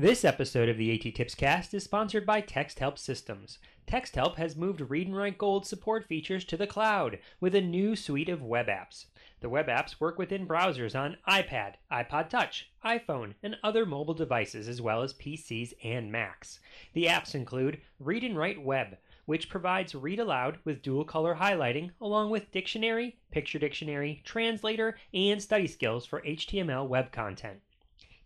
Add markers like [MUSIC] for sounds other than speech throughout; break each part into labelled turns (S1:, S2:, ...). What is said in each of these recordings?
S1: This episode of the AT Tips Cast is sponsored by TextHelp Systems. TextHelp has moved Read and Write Gold support features to the cloud with a new suite of web apps. The web apps work within browsers on iPad, iPod Touch, iPhone, and other mobile devices, as well as PCs and Macs. The apps include Read and Write Web, which provides read aloud with dual color highlighting, along with dictionary, picture dictionary, translator, and study skills for HTML web content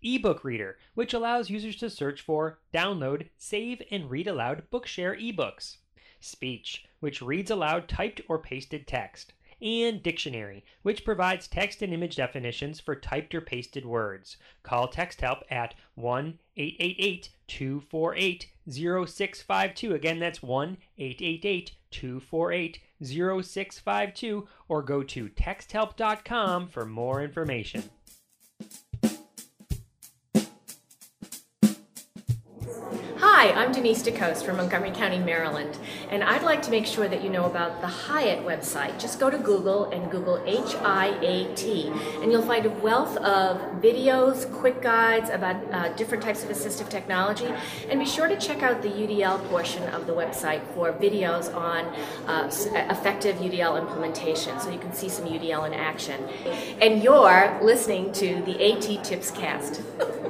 S1: ebook reader, which allows users to search for, download, save, and read aloud Bookshare ebooks. Speech, which reads aloud typed or pasted text. And Dictionary, which provides text and image definitions for typed or pasted words. Call TextHelp at 1 888 248 0652. Again, that's 1 888 248 0652, or go to texthelp.com for more information.
S2: Hi, I'm Denise DeCoste from Montgomery County, Maryland, and I'd like to make sure that you know about the HIAT website. Just go to Google and Google H I A T, and you'll find a wealth of videos, quick guides about uh, different types of assistive technology. And be sure to check out the UDL portion of the website for videos on uh, effective UDL implementation so you can see some UDL in action. And you're listening to the AT Tips Cast. [LAUGHS]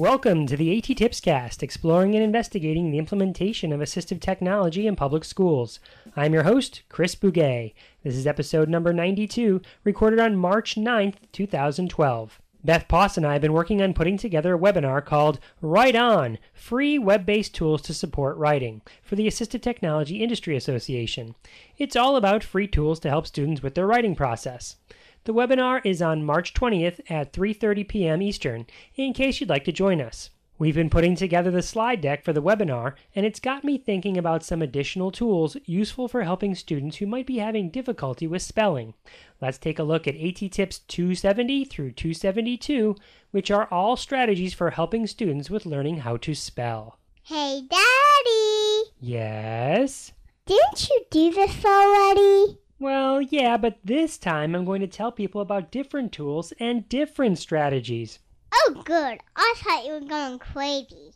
S1: Welcome to the AT Tips Cast, exploring and investigating the implementation of assistive technology in public schools. I'm your host, Chris Bugaj. This is episode number 92, recorded on March 9th, 2012. Beth Poss and I have been working on putting together a webinar called Write On Free Web Based Tools to Support Writing for the Assistive Technology Industry Association. It's all about free tools to help students with their writing process. The webinar is on March 20th at 3:30 p.m. Eastern in case you'd like to join us. We've been putting together the slide deck for the webinar, and it's got me thinking about some additional tools useful for helping students who might be having difficulty with spelling. Let's take a look at AT Tips 270 through 272, which are all strategies for helping students with learning how to spell.
S3: Hey, Daddy!
S1: Yes?
S3: Didn't you do this already?
S1: Well, yeah, but this time I'm going to tell people about different tools and different strategies.
S3: Oh, good. I thought you were going crazy.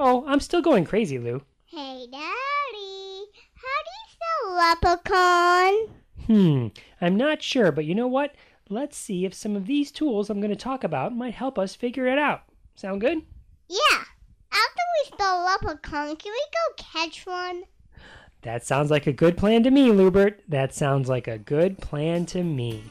S1: Oh, I'm still going crazy, Lou.
S3: Hey, Daddy, how do you spell leprechaun?
S1: Hmm, I'm not sure, but you know what? Let's see if some of these tools I'm going to talk about might help us figure it out. Sound good?
S3: Yeah. After we spell leprechaun, can we go catch one?
S1: That sounds like a good plan to me, Lubert. That sounds like a good plan to me.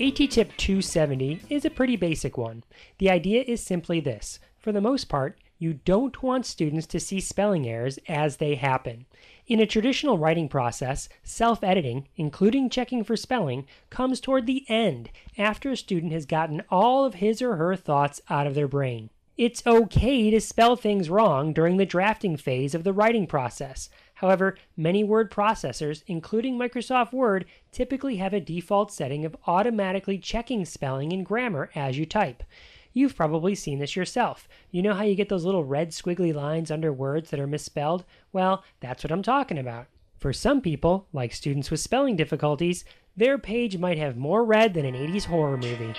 S1: AT Tip 270 is a pretty basic one. The idea is simply this. For the most part, you don't want students to see spelling errors as they happen. In a traditional writing process, self editing, including checking for spelling, comes toward the end after a student has gotten all of his or her thoughts out of their brain. It's okay to spell things wrong during the drafting phase of the writing process. However, many word processors, including Microsoft Word, typically have a default setting of automatically checking spelling and grammar as you type. You've probably seen this yourself. You know how you get those little red squiggly lines under words that are misspelled? Well, that's what I'm talking about. For some people, like students with spelling difficulties, their page might have more red than an 80s horror movie.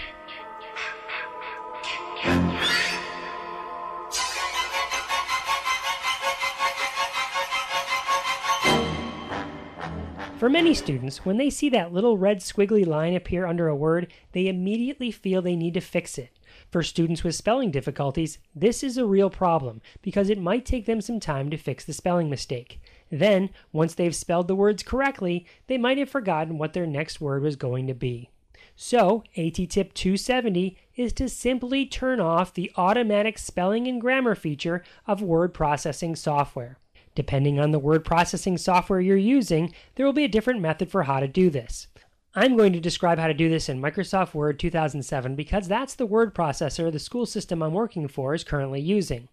S1: For many students, when they see that little red squiggly line appear under a word, they immediately feel they need to fix it. For students with spelling difficulties, this is a real problem because it might take them some time to fix the spelling mistake. Then, once they've spelled the words correctly, they might have forgotten what their next word was going to be. So, AT Tip 270 is to simply turn off the automatic spelling and grammar feature of word processing software. Depending on the word processing software you're using, there will be a different method for how to do this. I'm going to describe how to do this in Microsoft Word 2007 because that's the word processor the school system I'm working for is currently using.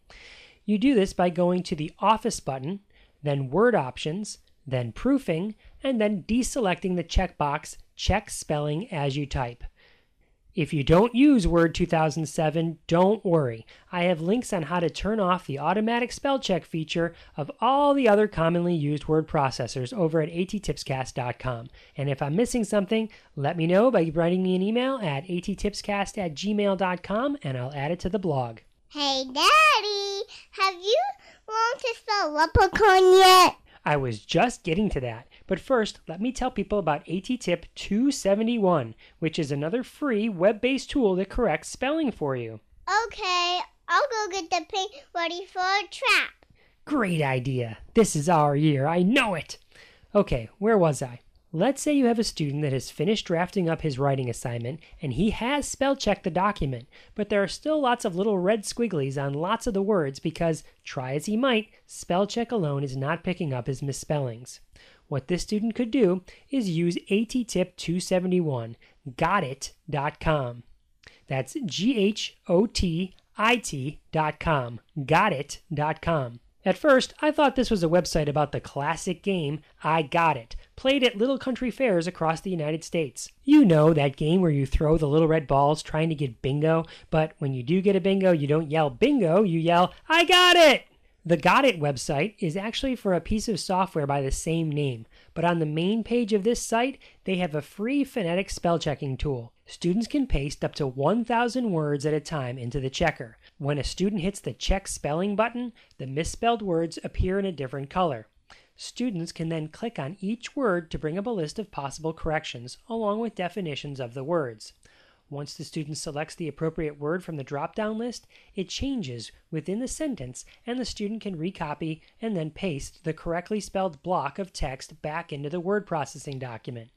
S1: You do this by going to the Office button, then Word Options, then Proofing, and then deselecting the checkbox Check Spelling as you type. If you don't use Word 2007, don't worry. I have links on how to turn off the automatic spell check feature of all the other commonly used word processors over at attipscast.com. And if I'm missing something, let me know by writing me an email at attipscast at gmail.com and I'll add it to the blog.
S3: Hey, Daddy, have you learned to spell leprechaun yet?
S1: I was just getting to that. But first, let me tell people about ATTIP 271, which is another free web based tool that corrects spelling for you.
S3: Okay, I'll go get the paint ready for a trap.
S1: Great idea. This is our year. I know it. Okay, where was I? Let's say you have a student that has finished drafting up his writing assignment and he has spell checked the document, but there are still lots of little red squigglies on lots of the words because, try as he might, spell check alone is not picking up his misspellings. What this student could do is use ATTIP 271, ghotit.com. That's G H O T I T.com, ghotit.com. At first, I thought this was a website about the classic game I Got It, played at little country fairs across the United States. You know that game where you throw the little red balls trying to get bingo, but when you do get a bingo, you don't yell bingo, you yell I got it! The Ghotit website is actually for a piece of software by the same name, but on the main page of this site, they have a free phonetic spell checking tool. Students can paste up to 1,000 words at a time into the checker. When a student hits the check spelling button, the misspelled words appear in a different color. Students can then click on each word to bring up a list of possible corrections, along with definitions of the words. Once the student selects the appropriate word from the drop down list, it changes within the sentence and the student can recopy and then paste the correctly spelled block of text back into the word processing document.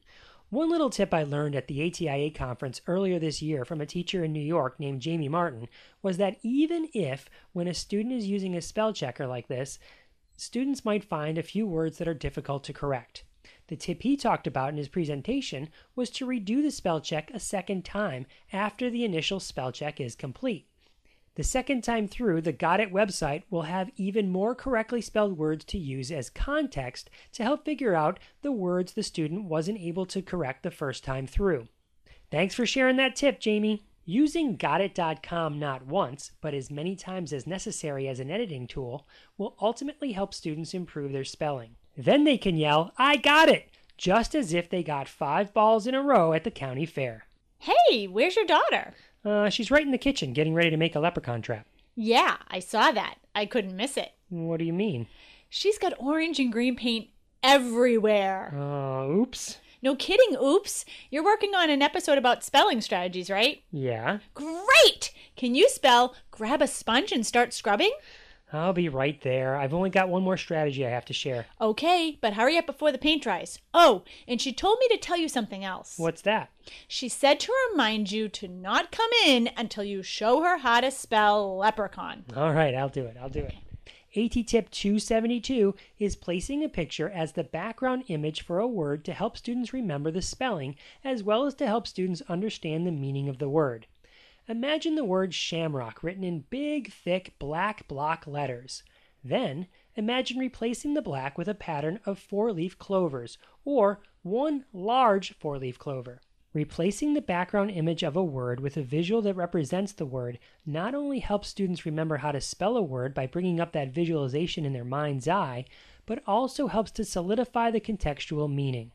S1: One little tip I learned at the ATIA conference earlier this year from a teacher in New York named Jamie Martin was that even if, when a student is using a spell checker like this, students might find a few words that are difficult to correct. The tip he talked about in his presentation was to redo the spell check a second time after the initial spell check is complete. The second time through, the Ghotit website will have even more correctly spelled words to use as context to help figure out the words the student wasn't able to correct the first time through. Thanks for sharing that tip, Jamie. Using Ghotit.com not once, but as many times as necessary as an editing tool will ultimately help students improve their spelling. Then they can yell, I got it! just as if they got five balls in a row at the county fair.
S4: Hey, where's your daughter?
S1: Uh, she's right in the kitchen getting ready to make a leprechaun trap.
S4: Yeah, I saw that. I couldn't miss it.
S1: What do you mean?
S4: She's got orange and green paint everywhere.
S1: Uh, oops.
S4: No kidding, oops. You're working on an episode about spelling strategies, right?
S1: Yeah,
S4: Great! Can you spell grab a sponge and start scrubbing?
S1: I'll be right there. I've only got one more strategy I have to share.
S4: Okay, but hurry up before the paint dries. Oh, and she told me to tell you something else.
S1: What's that?
S4: She said to remind you to not come in until you show her how to spell leprechaun.
S1: All right, I'll do it. I'll do it. AT tip 272 is placing a picture as the background image for a word to help students remember the spelling as well as to help students understand the meaning of the word. Imagine the word shamrock written in big, thick black block letters. Then, imagine replacing the black with a pattern of four leaf clovers, or one large four leaf clover. Replacing the background image of a word with a visual that represents the word not only helps students remember how to spell a word by bringing up that visualization in their mind's eye, but also helps to solidify the contextual meaning.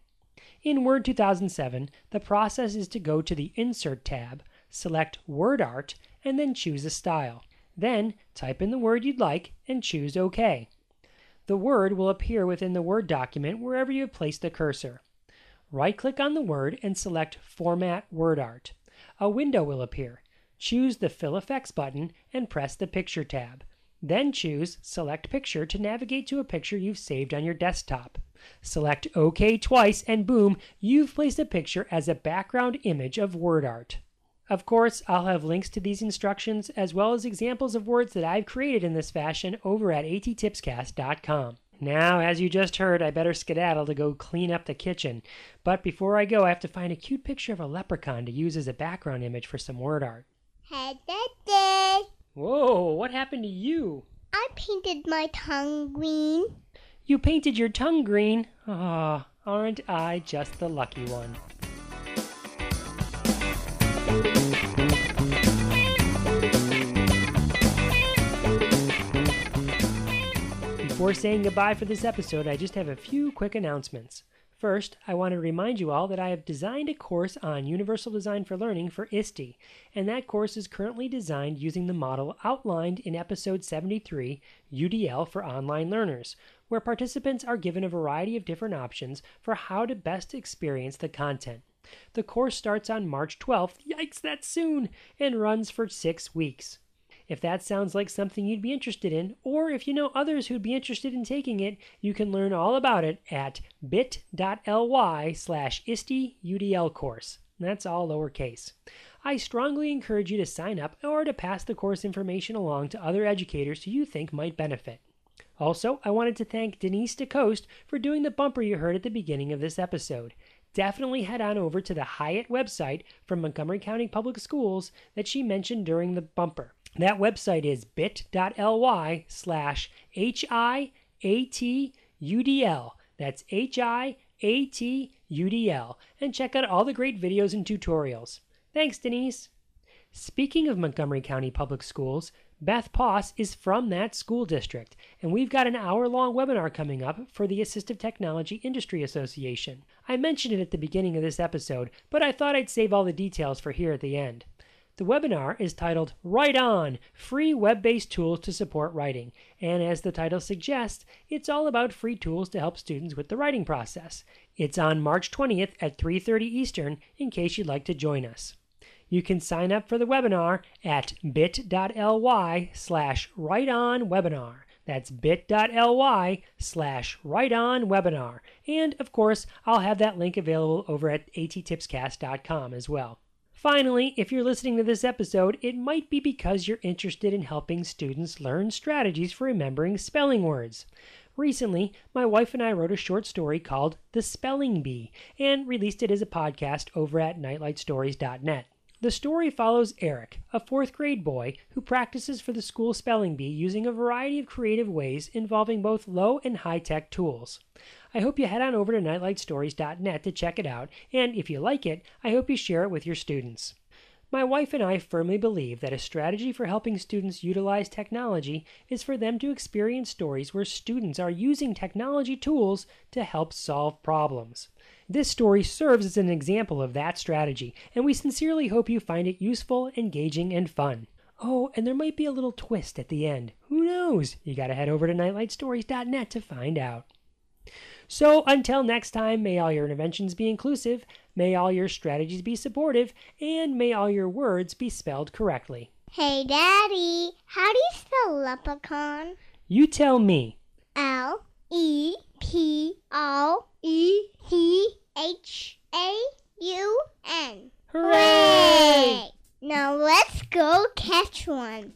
S1: In Word 2007, the process is to go to the Insert tab, select Word Art, and then choose a style. Then type in the word you'd like and choose OK. The word will appear within the Word document wherever you have placed the cursor. Right click on the word and select Format Word Art. A window will appear. Choose the Fill Effects button and press the Picture tab. Then choose Select Picture to navigate to a picture you've saved on your desktop. Select OK twice and boom, you've placed a picture as a background image of word art. Of course, I'll have links to these instructions as well as examples of words that I've created in this fashion over at attipscast.com. Now, as you just heard, I better skedaddle to go clean up the kitchen. But before I go, I have to find a cute picture of a leprechaun to use as a background image for some word art.
S3: Hey, Daddy.
S1: Whoa, what happened to you?
S3: I painted my tongue green.
S1: You painted your tongue green. Ah, aren't I just the lucky one? Before saying goodbye for this episode, I just have a few quick announcements. First, I want to remind you all that I have designed a course on Universal Design for Learning for ISTE, and that course is currently designed using the model outlined in episode 73, UDL for Online Learners, where participants are given a variety of different options for how to best experience the content. The course starts on March 12th, yikes, that's soon, and runs for six weeks. If that sounds like something you'd be interested in, or if you know others who'd be interested in taking it, you can learn all about it at bit.ly slash ISTEUDL course. That's all lowercase. I strongly encourage you to sign up or to pass the course information along to other educators who you think might benefit. Also, I wanted to thank Denise DeCoste for doing the bumper you heard at the beginning of this episode. Definitely head on over to the HIAT website from Montgomery County Public Schools that she mentioned during the bumper. That website is bit.ly slash H-I-A-T-U-D-L. That's H-I-A-T-U-D-L. And check out all the great videos and tutorials. Thanks, Denise. Speaking of Montgomery County Public Schools, Beth Poss is from that school district, and we've got an hour long webinar coming up for the Assistive Technology Industry Association. I mentioned it at the beginning of this episode, but I thought I'd save all the details for here at the end. The webinar is titled Write On Free Web Based Tools to Support Writing, and as the title suggests, it's all about free tools to help students with the writing process. It's on March 20th at 3:30 Eastern in case you'd like to join us. You can sign up for the webinar at bit.ly slash writeonwebinar. That's bit.ly slash writeonwebinar. And of course, I'll have that link available over at attipscast.com as well. Finally, if you're listening to this episode, it might be because you're interested in helping students learn strategies for remembering spelling words. Recently, my wife and I wrote a short story called The Spelling Bee and released it as a podcast over at nightlightstories.net. The story follows Eric, a fourth grade boy who practices for the school spelling bee using a variety of creative ways involving both low and high tech tools. I hope you head on over to nightlightstories.net to check it out, and if you like it, I hope you share it with your students. My wife and I firmly believe that a strategy for helping students utilize technology is for them to experience stories where students are using technology tools to help solve problems. This story serves as an example of that strategy, and we sincerely hope you find it useful, engaging, and fun. Oh, and there might be a little twist at the end. Who knows? You gotta head over to nightlightstories.net to find out. So until next time, may all your interventions be inclusive, may all your strategies be supportive, and may all your words be spelled correctly.
S3: Hey, Daddy, how do you spell leprechaun?
S1: You tell me.
S3: L E P O E C H A U N.
S1: Hooray!
S3: Now let's go catch one.